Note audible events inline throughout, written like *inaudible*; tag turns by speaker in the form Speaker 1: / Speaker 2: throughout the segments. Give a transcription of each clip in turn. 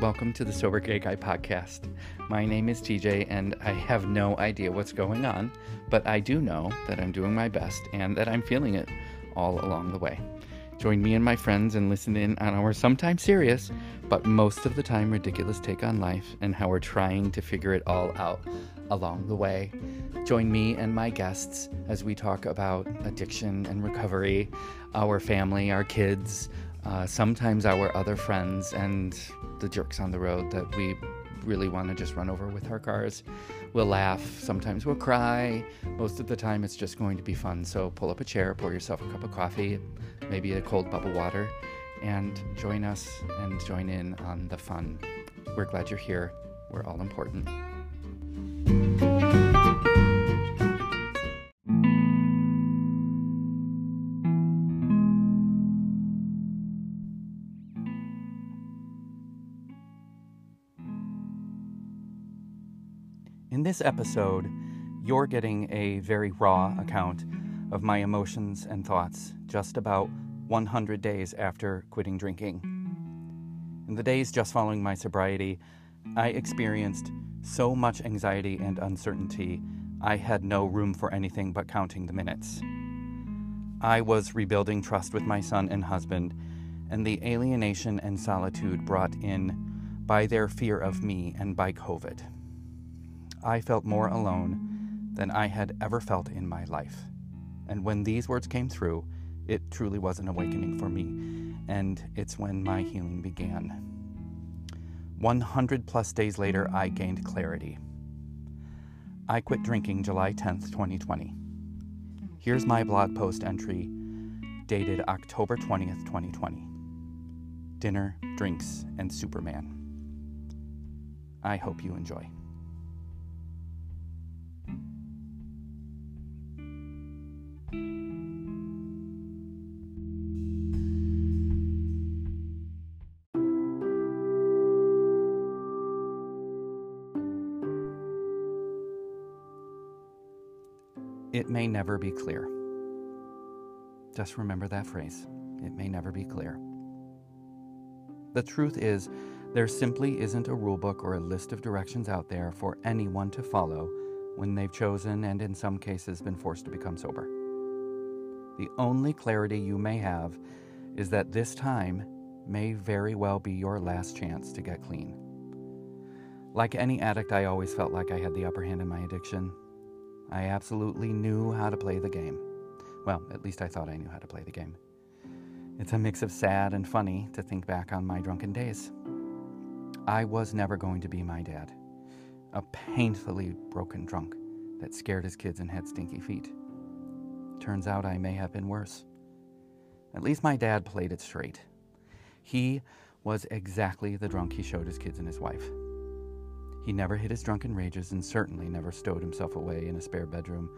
Speaker 1: welcome to the Sober Gay Guy podcast. My name is TJ, and I have no idea what's going on, but I do know that I'm doing my best and that I'm feeling it all along the way. Join me and my friends and listen in on our sometimes serious, but most of the time ridiculous take on life and how we're trying to figure it all out along the way. Join me and my guests as we talk about addiction and recovery, our family, our kids, uh, sometimes our other friends, and the jerks on the road that we really want to just run over with our cars. We'll laugh, sometimes we'll cry. Most of the time, it's just going to be fun. So pull up a chair, pour yourself a cup of coffee, maybe a cold bubble water, and join us and join in on the fun. We're glad you're here. We're all important. In this episode, you're getting a very raw account of my emotions and thoughts just about 100 days after quitting drinking. In the days just following my sobriety, I experienced so much anxiety and uncertainty, I had no room for anything but counting the minutes. I was rebuilding trust with my son and husband, and the alienation and solitude brought in by their fear of me and by COVID. I felt more alone than I had ever felt in my life. And when these words came through, it truly was an awakening for me, and it's when my healing began. 100 plus days later, I gained clarity. I quit drinking July 10th, 2020. Here's my blog post entry dated October 20th, 2020 Dinner, Drinks, and Superman. I hope you enjoy. It may never be clear. Just remember that phrase. It may never be clear. The truth is, there simply isn't a rulebook or a list of directions out there for anyone to follow when they've chosen and, in some cases, been forced to become sober. The only clarity you may have is that this time may very well be your last chance to get clean. Like any addict, I always felt like I had the upper hand in my addiction. I absolutely knew how to play the game. Well, at least I thought I knew how to play the game. It's a mix of sad and funny to think back on my drunken days. I was never going to be my dad, a painfully broken drunk that scared his kids and had stinky feet. Turns out I may have been worse. At least my dad played it straight. He was exactly the drunk he showed his kids and his wife. He never hid his drunken rages and certainly never stowed himself away in a spare bedroom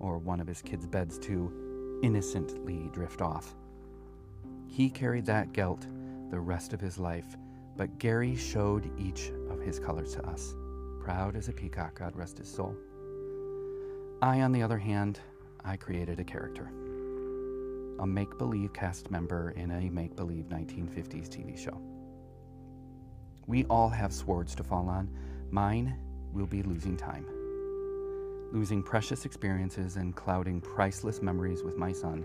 Speaker 1: or one of his kids' beds to innocently drift off. He carried that guilt the rest of his life, but Gary showed each of his colors to us, proud as a peacock, God rest his soul. I, on the other hand, I created a character. A make believe cast member in a make believe 1950s TV show. We all have swords to fall on, Mine will be losing time, losing precious experiences and clouding priceless memories with my son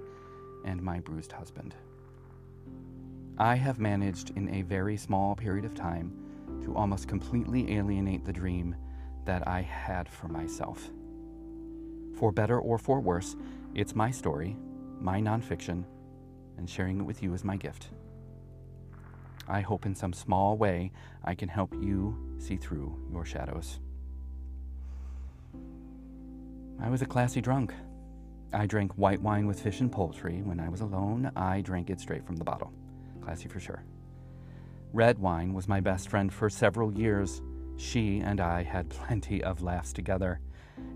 Speaker 1: and my bruised husband. I have managed in a very small period of time to almost completely alienate the dream that I had for myself. For better or for worse, it's my story, my nonfiction, and sharing it with you is my gift. I hope in some small way I can help you see through your shadows. I was a classy drunk. I drank white wine with fish and poultry. When I was alone, I drank it straight from the bottle. Classy for sure. Red wine was my best friend for several years. She and I had *laughs* plenty of laughs together.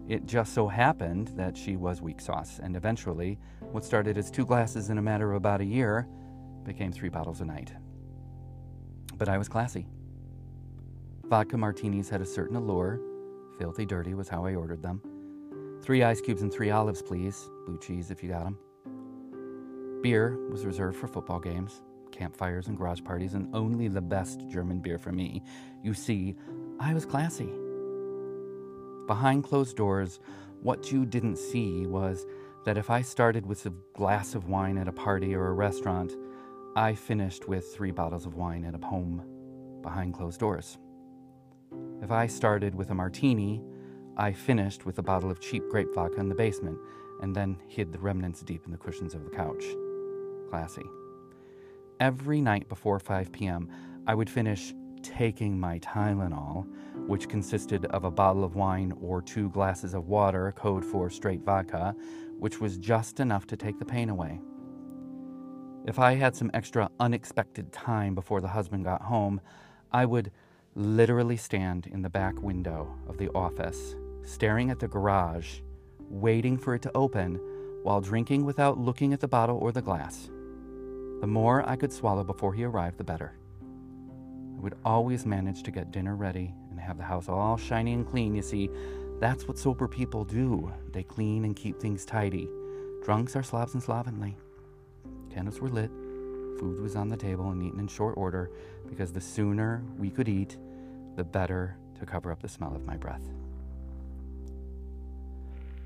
Speaker 1: It just so happened that she was weak sauce, and eventually, what started as two glasses in a matter of about a year became three bottles a night but I was classy. Vodka martinis had a certain allure. Filthy dirty was how I ordered them. Three ice cubes and three olives, please. Blue cheese if you got them. Beer was reserved for football games. campfires and garage parties and only the best German beer for me. You see, I was classy. Behind closed doors, what you didn't see was that if I started with a glass of wine at a party or a restaurant, I finished with three bottles of wine at a home behind closed doors. If I started with a martini, I finished with a bottle of cheap grape vodka in the basement and then hid the remnants deep in the cushions of the couch. Classy. Every night before 5 p.m., I would finish taking my Tylenol, which consisted of a bottle of wine or two glasses of water, code for straight vodka, which was just enough to take the pain away. If I had some extra unexpected time before the husband got home, I would literally stand in the back window of the office, staring at the garage, waiting for it to open while drinking without looking at the bottle or the glass. The more I could swallow before he arrived, the better. I would always manage to get dinner ready and have the house all shiny and clean. You see, that's what sober people do. They clean and keep things tidy. Drunks are slobs and slovenly. Candles were lit, food was on the table and eaten in short order because the sooner we could eat, the better to cover up the smell of my breath.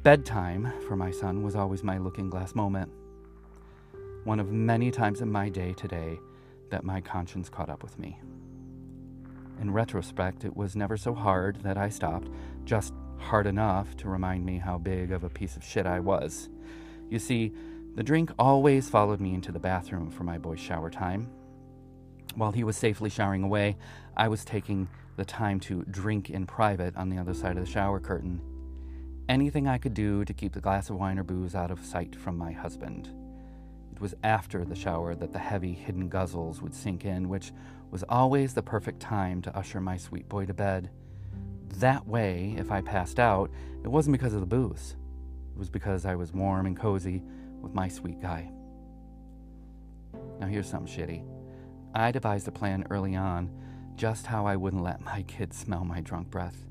Speaker 1: Bedtime for my son was always my looking glass moment. One of many times in my day today that my conscience caught up with me. In retrospect, it was never so hard that I stopped, just hard enough to remind me how big of a piece of shit I was. You see, the drink always followed me into the bathroom for my boy's shower time. While he was safely showering away, I was taking the time to drink in private on the other side of the shower curtain. Anything I could do to keep the glass of wine or booze out of sight from my husband. It was after the shower that the heavy, hidden guzzles would sink in, which was always the perfect time to usher my sweet boy to bed. That way, if I passed out, it wasn't because of the booze. It was because I was warm and cozy with my sweet guy. Now, here's something shitty. I devised a plan early on just how I wouldn't let my kid smell my drunk breath.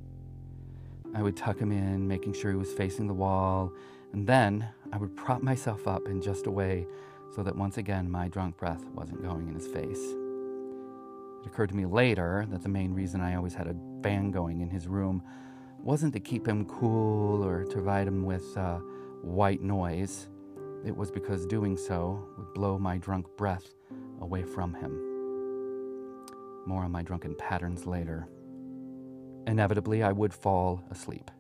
Speaker 1: I would tuck him in, making sure he was facing the wall, and then I would prop myself up in just a way so that once again my drunk breath wasn't going in his face. It occurred to me later that the main reason I always had a fan going in his room wasn't to keep him cool or to provide him with uh, white noise. It was because doing so would blow my drunk breath away from him. More on my drunken patterns later. Inevitably, I would fall asleep.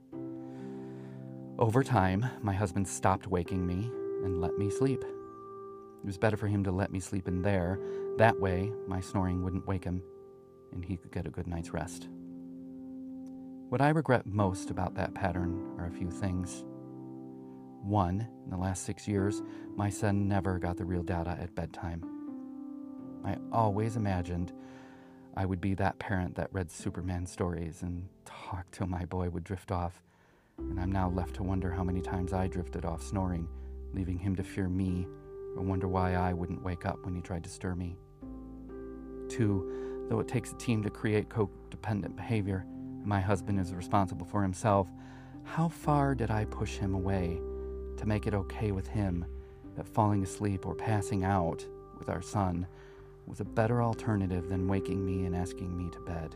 Speaker 1: Over time, my husband stopped waking me and let me sleep. It was better for him to let me sleep in there. That way, my snoring wouldn't wake him and he could get a good night's rest. What I regret most about that pattern are a few things. One, in the last six years, my son never got the real data at bedtime. I always imagined I would be that parent that read Superman stories and talked till my boy would drift off, and I'm now left to wonder how many times I drifted off snoring, leaving him to fear me or wonder why I wouldn't wake up when he tried to stir me. Two, though it takes a team to create codependent behavior, and my husband is responsible for himself, how far did I push him away to make it okay with him that falling asleep or passing out with our son was a better alternative than waking me and asking me to bed.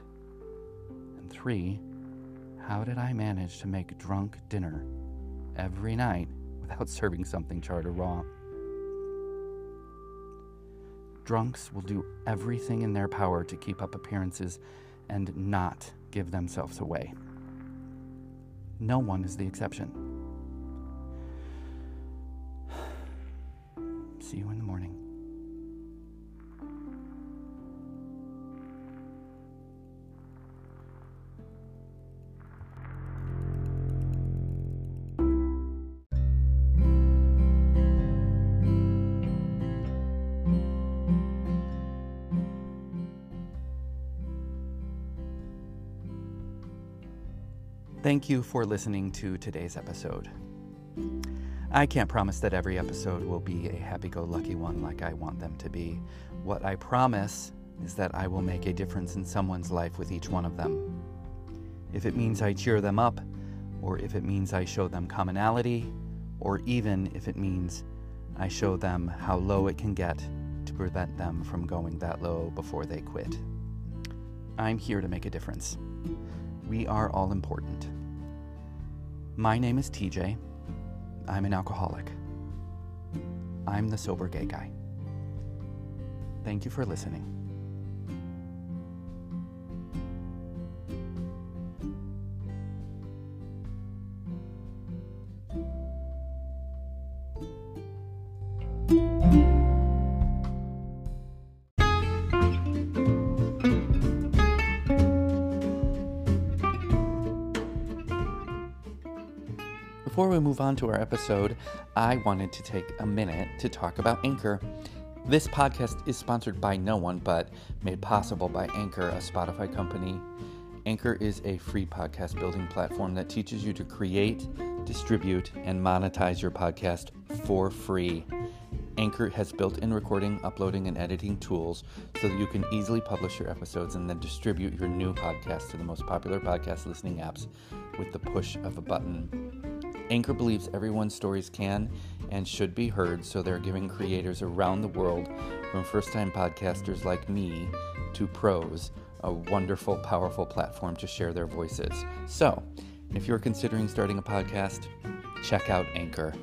Speaker 1: And three, how did I manage to make drunk dinner every night without *laughs* serving something charred or raw? Drunks will do everything in their power to keep up appearances and not give themselves away. No one is the exception. See you in the morning. Thank you for listening to today's episode. I can't promise that every episode will be a happy go lucky one like I want them to be. What I promise is that I will make a difference in someone's life with each one of them. If it means I cheer them up, or if it means I show them commonality, or even if it means I show them how low it can get to prevent them from going that low before they quit. I'm here to make a difference. We are all important. My name is TJ. I'm an alcoholic. I'm the sober gay guy. Thank you for listening. Before we move on to our episode, I wanted to take a minute to talk about Anchor. This podcast is sponsored by no one, but made possible by Anchor, a Spotify company. Anchor is a free podcast building platform that teaches you to create, distribute, and monetize your podcast for free. Anchor has built in recording, uploading, and editing tools so that you can easily publish your episodes and then distribute your new podcast to the most popular podcast listening apps with the push of a button. Anchor believes everyone's stories can and should be heard, so they're giving creators around the world, from first time podcasters like me to pros, a wonderful, powerful platform to share their voices. So, if you're considering starting a podcast, check out Anchor.